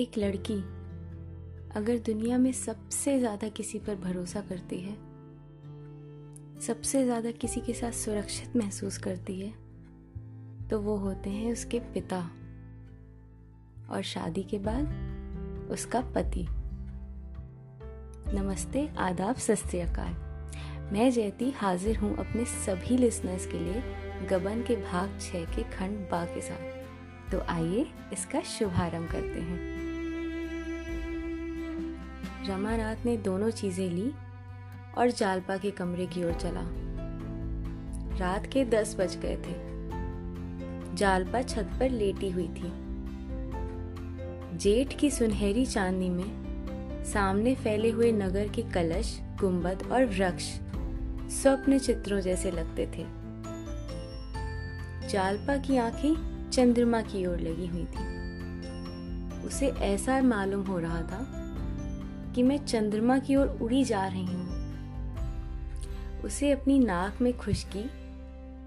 एक लड़की अगर दुनिया में सबसे ज़्यादा किसी पर भरोसा करती है, सबसे ज़्यादा किसी के साथ सुरक्षित महसूस करती है तो वो होते हैं उसके पिता और शादी के बाद उसका पति। नमस्ते, आदाब सत मैं जयती हाजिर हूँ अपने सभी लिसनर्स के लिए गबन के भाग छः के खंड बा के साथ। तो आइए इसका शुभारंभ करते हैं। रमानाथ ने दोनों चीज़ें ली और जालपा के कमरे की ओर चला। रात के दस बज गए थे। जालपा छत पर लेटी हुई थी। जेठ की सुनहरी चांदनी में सामने फैले हुए नगर के कलश, गुंबद और वृक्ष स्वप्न चित्रों जैसे लगते थे। जालपा की आँखें चंद्रमा की ओर लगी हुई थी। उसे ऐसा मालूम हो रहा था कि मैं चंद्रमा की ओर उड़ी जा रही हूँ। उसे अपनी नाक में खुशकी,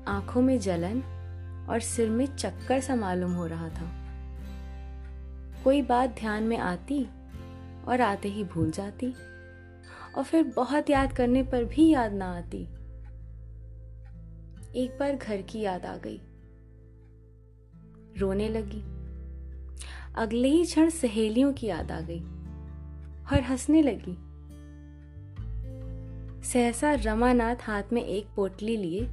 आँखों में जलन और सिर में चक्कर सा मालूम हो रहा था। कोई बात ध्यान में आती और आते ही भूल जाती और फिर बहुत याद करने पर भी याद ना आती। एक बार घर की याद आ गई। रोने लगी। अगले ही क्षण सहेलियों की याद आ गई। और हंसने लगी। सहसा रमानाथ हाथ में एक पोटली लिए,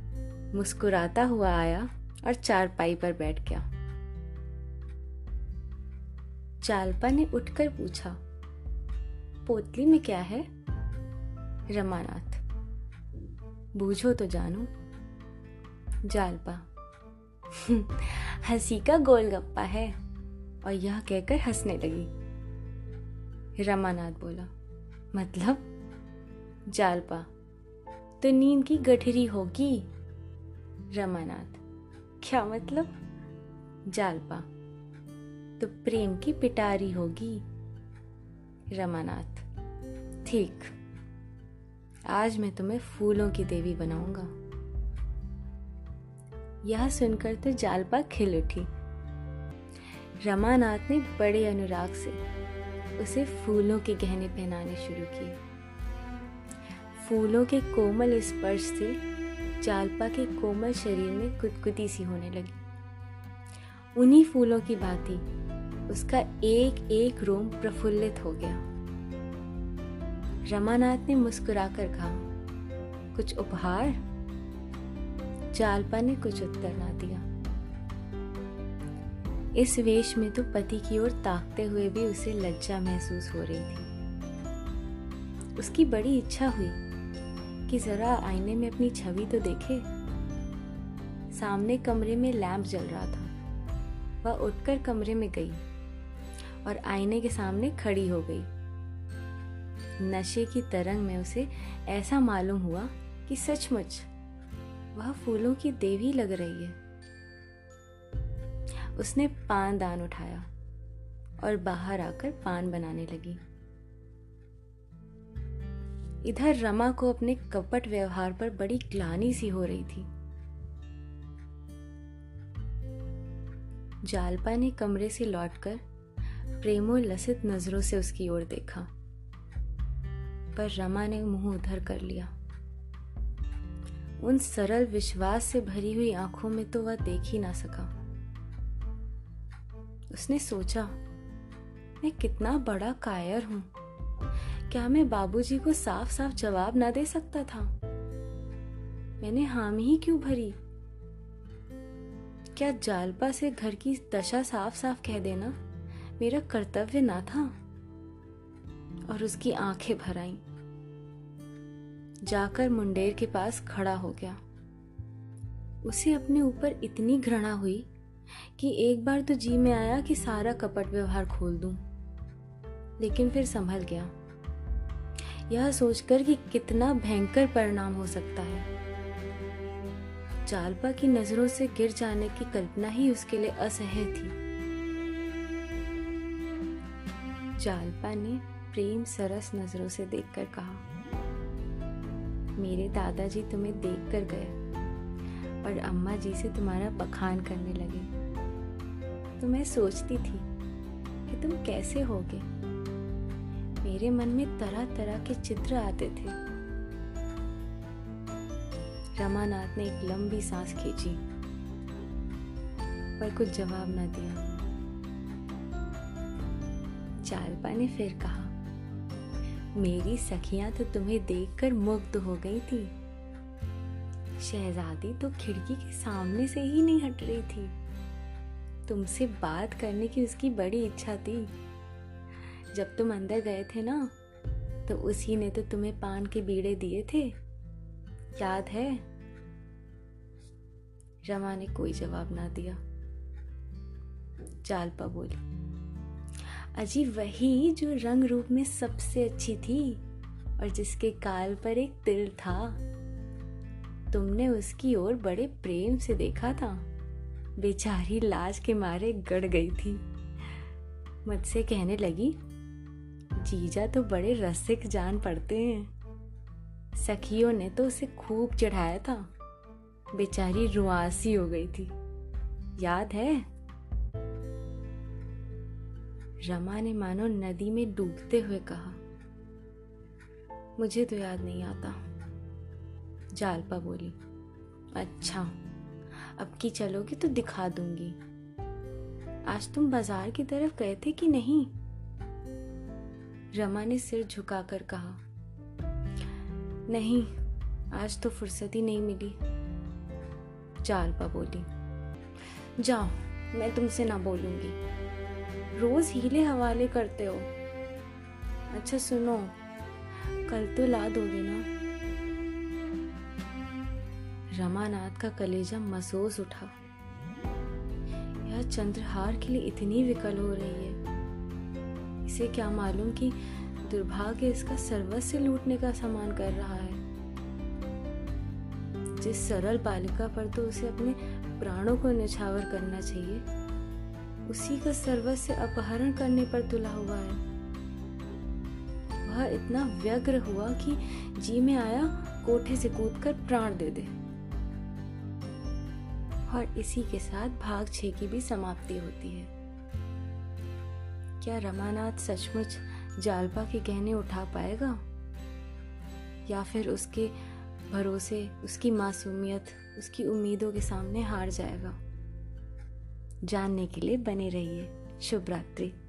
मुस्कुराता हुआ आया और चारपाई पर बैठ गया। चालपा ने उठकर पूछा पोतली में क्या है? रमानाथ, बूझो तो जानो। जालपा हँसी का गोलगप्पा है। और यह कहकर हंसने लगी। रमानाथ बोला मतलब? जालपा तो नींद की गठरी होगी? रमानाथ, क्या मतलब? जालपा तो प्रेम की पिटारी होगी। रमानाथ, ठीक, आज मैं तुम्हें फूलों की देवी बनाऊँगा। यह सुनकर तो जालपा खिल उठी। रमानाथ ने बड़े अनुराग से उसे फूलों के गहने पहनाने शुरू किए। फूलों के कोमल स्पर्श से चालपा के कोमल शरीर में कुदकुदी सी होने लगी। उन्हीं फूलों की भांति उसका एक एक रोम प्रफुल्लित हो गया। रमानाथ ने मुस्कुराकर कहा, कुछ उपहार? चालपा ने कुछ उत्तर ना दिया। इस वेश में तो पति की ओर ताकते हुए भी उसे लज्जा महसूस हो रही थी। उसकी बड़ी इच्छा हुई कि जरा आईने में अपनी छवि तो देखे। सामने कमरे में लैंप जल रहा था। वह उठकर कमरे में गई और आईने के सामने खड़ी हो गई। नशे की तरंग में उसे ऐसा मालूम हुआ कि सचमुच वह फूलों की देवी लग रही है। उसने पान दान उठाया और बाहर आकर पान बनाने लगी। इधर रमा को अपने कपट व्यवहार पर बड़ी ग्लानी सी हो रही थी। जालपा ने कमरे से लौटकर प्रेमो लसित नज़रों से उसकी ओर देखा, पर रमा ने मुँह उधर कर लिया। उन सरल विश्वास से भरी हुई आँखों में तो वह देख ही ना सका। उसने सोचा, मैं कितना बड़ा कायर हूँ। क्या मैं बाबूजी को साफ़ साफ़ जवाब ना दे सकता था? मैंने हामी ही क्यों भरी? क्या जालपा से घर की दशा साफ़ साफ़ कह देना मेरा कर्तव्य ना था? और उसकी आँखें भर आई। जाकर मुंडेर के पास खड़ा हो गया। उसे अपने ऊपर इतनी घृणा हुई कि एक बार तो जी में आया कि सारा कपट व्यवहार खोल दूँ, लेकिन फिर संभल गया। यह सोचकर कि कितना भयंकर परिणाम हो सकता है। चालपा की नज़रों से गिर जाने की कल्पना ही उसके लिए असह्य थी। चालपा ने प्रेम सरस नज़रों से देखकर कहा मेरे दादाजी तुम्हें देखकर गए और अम्मा जी से तुम्हारा बखान करने लगे। तो मैं सोचती थी कि तुम कैसे होगे। मेरे मन में तरह तरह के चित्र आते थे। रमानाथ ने एक लंबी सांस खींची, पर कुछ जवाब ना दिया। चालपा ने फिर कहा, मेरी सखियाँ तो तुम्हें देखकर मुग्ध हो गई थी। शहजादी तो खिड़की के सामने से ही नहीं हट रही थी। तुमसे बात करने की उसकी बड़ी इच्छा थी। जब तुम अंदर गए थे ना तो उसी ने तो तुम्हें पान के बीड़े दिए थे। याद है? रमा ने कोई जवाब ना दिया। चालपा बोली, अजी, वही जो रंग रूप में सबसे अच्छी थी और जिसके काल पर एक तिल था, तुमने उसकी ओर बड़े प्रेम से देखा था। बेचारी लाज के मारे गड़ गई थी। मुझसे कहने लगी, जीजा तो बड़े रसिक जान पड़ते हैं। सखियों ने तो उसे खूब चढ़ाया था। बेचारी रुआसी हो गई थी। याद है? रमा ने मानो नदी में डूबते हुए कहा, मुझे तो याद नहीं आता। जालपा बोली अच्छा अब की चलोगे तो दिखा दूँगी। आज तुम बाज़ार की तरफ़ गए थे कि नहीं? रमा ने सिर झुकाकर कहा, नहीं, आज तो फुर्सत ही नहीं मिली। चालपा बोली, जाओ, मैं तुमसे ना बोलूँगी। रोज हीले हवाले करते हो। अच्छा सुनो, कल तो ला दोगे ना। रमानाथ का कलेजा मसोस उठा। यह चंद्रहार के लिए इतनी विकल हो रही है। इसे क्या मालूम कि दुर्भाग्य इसका सर्वस्व लूटने का सामान कर रहा है। जिस सरल बालिका पर तो उसे अपने प्राणों को निछावर करना चाहिए, उसी का सर्वस्व अपहरण करने पर तुला हुआ है। वह इतना व्यग्र हुआ कि जी में आया, कोठे से कूदकर प्राण दे दे। और इसी के साथ भाग छे की भी समाप्ति होती है। क्या रमानाथ सचमुच जालपा के गहने उठा पाएगा? या फिर उसके भरोसे, उसकी मासूमियत, उसकी उम्मीदों के सामने हार जाएगा? जानने के लिए बने रहिए। शुभ रात्रि।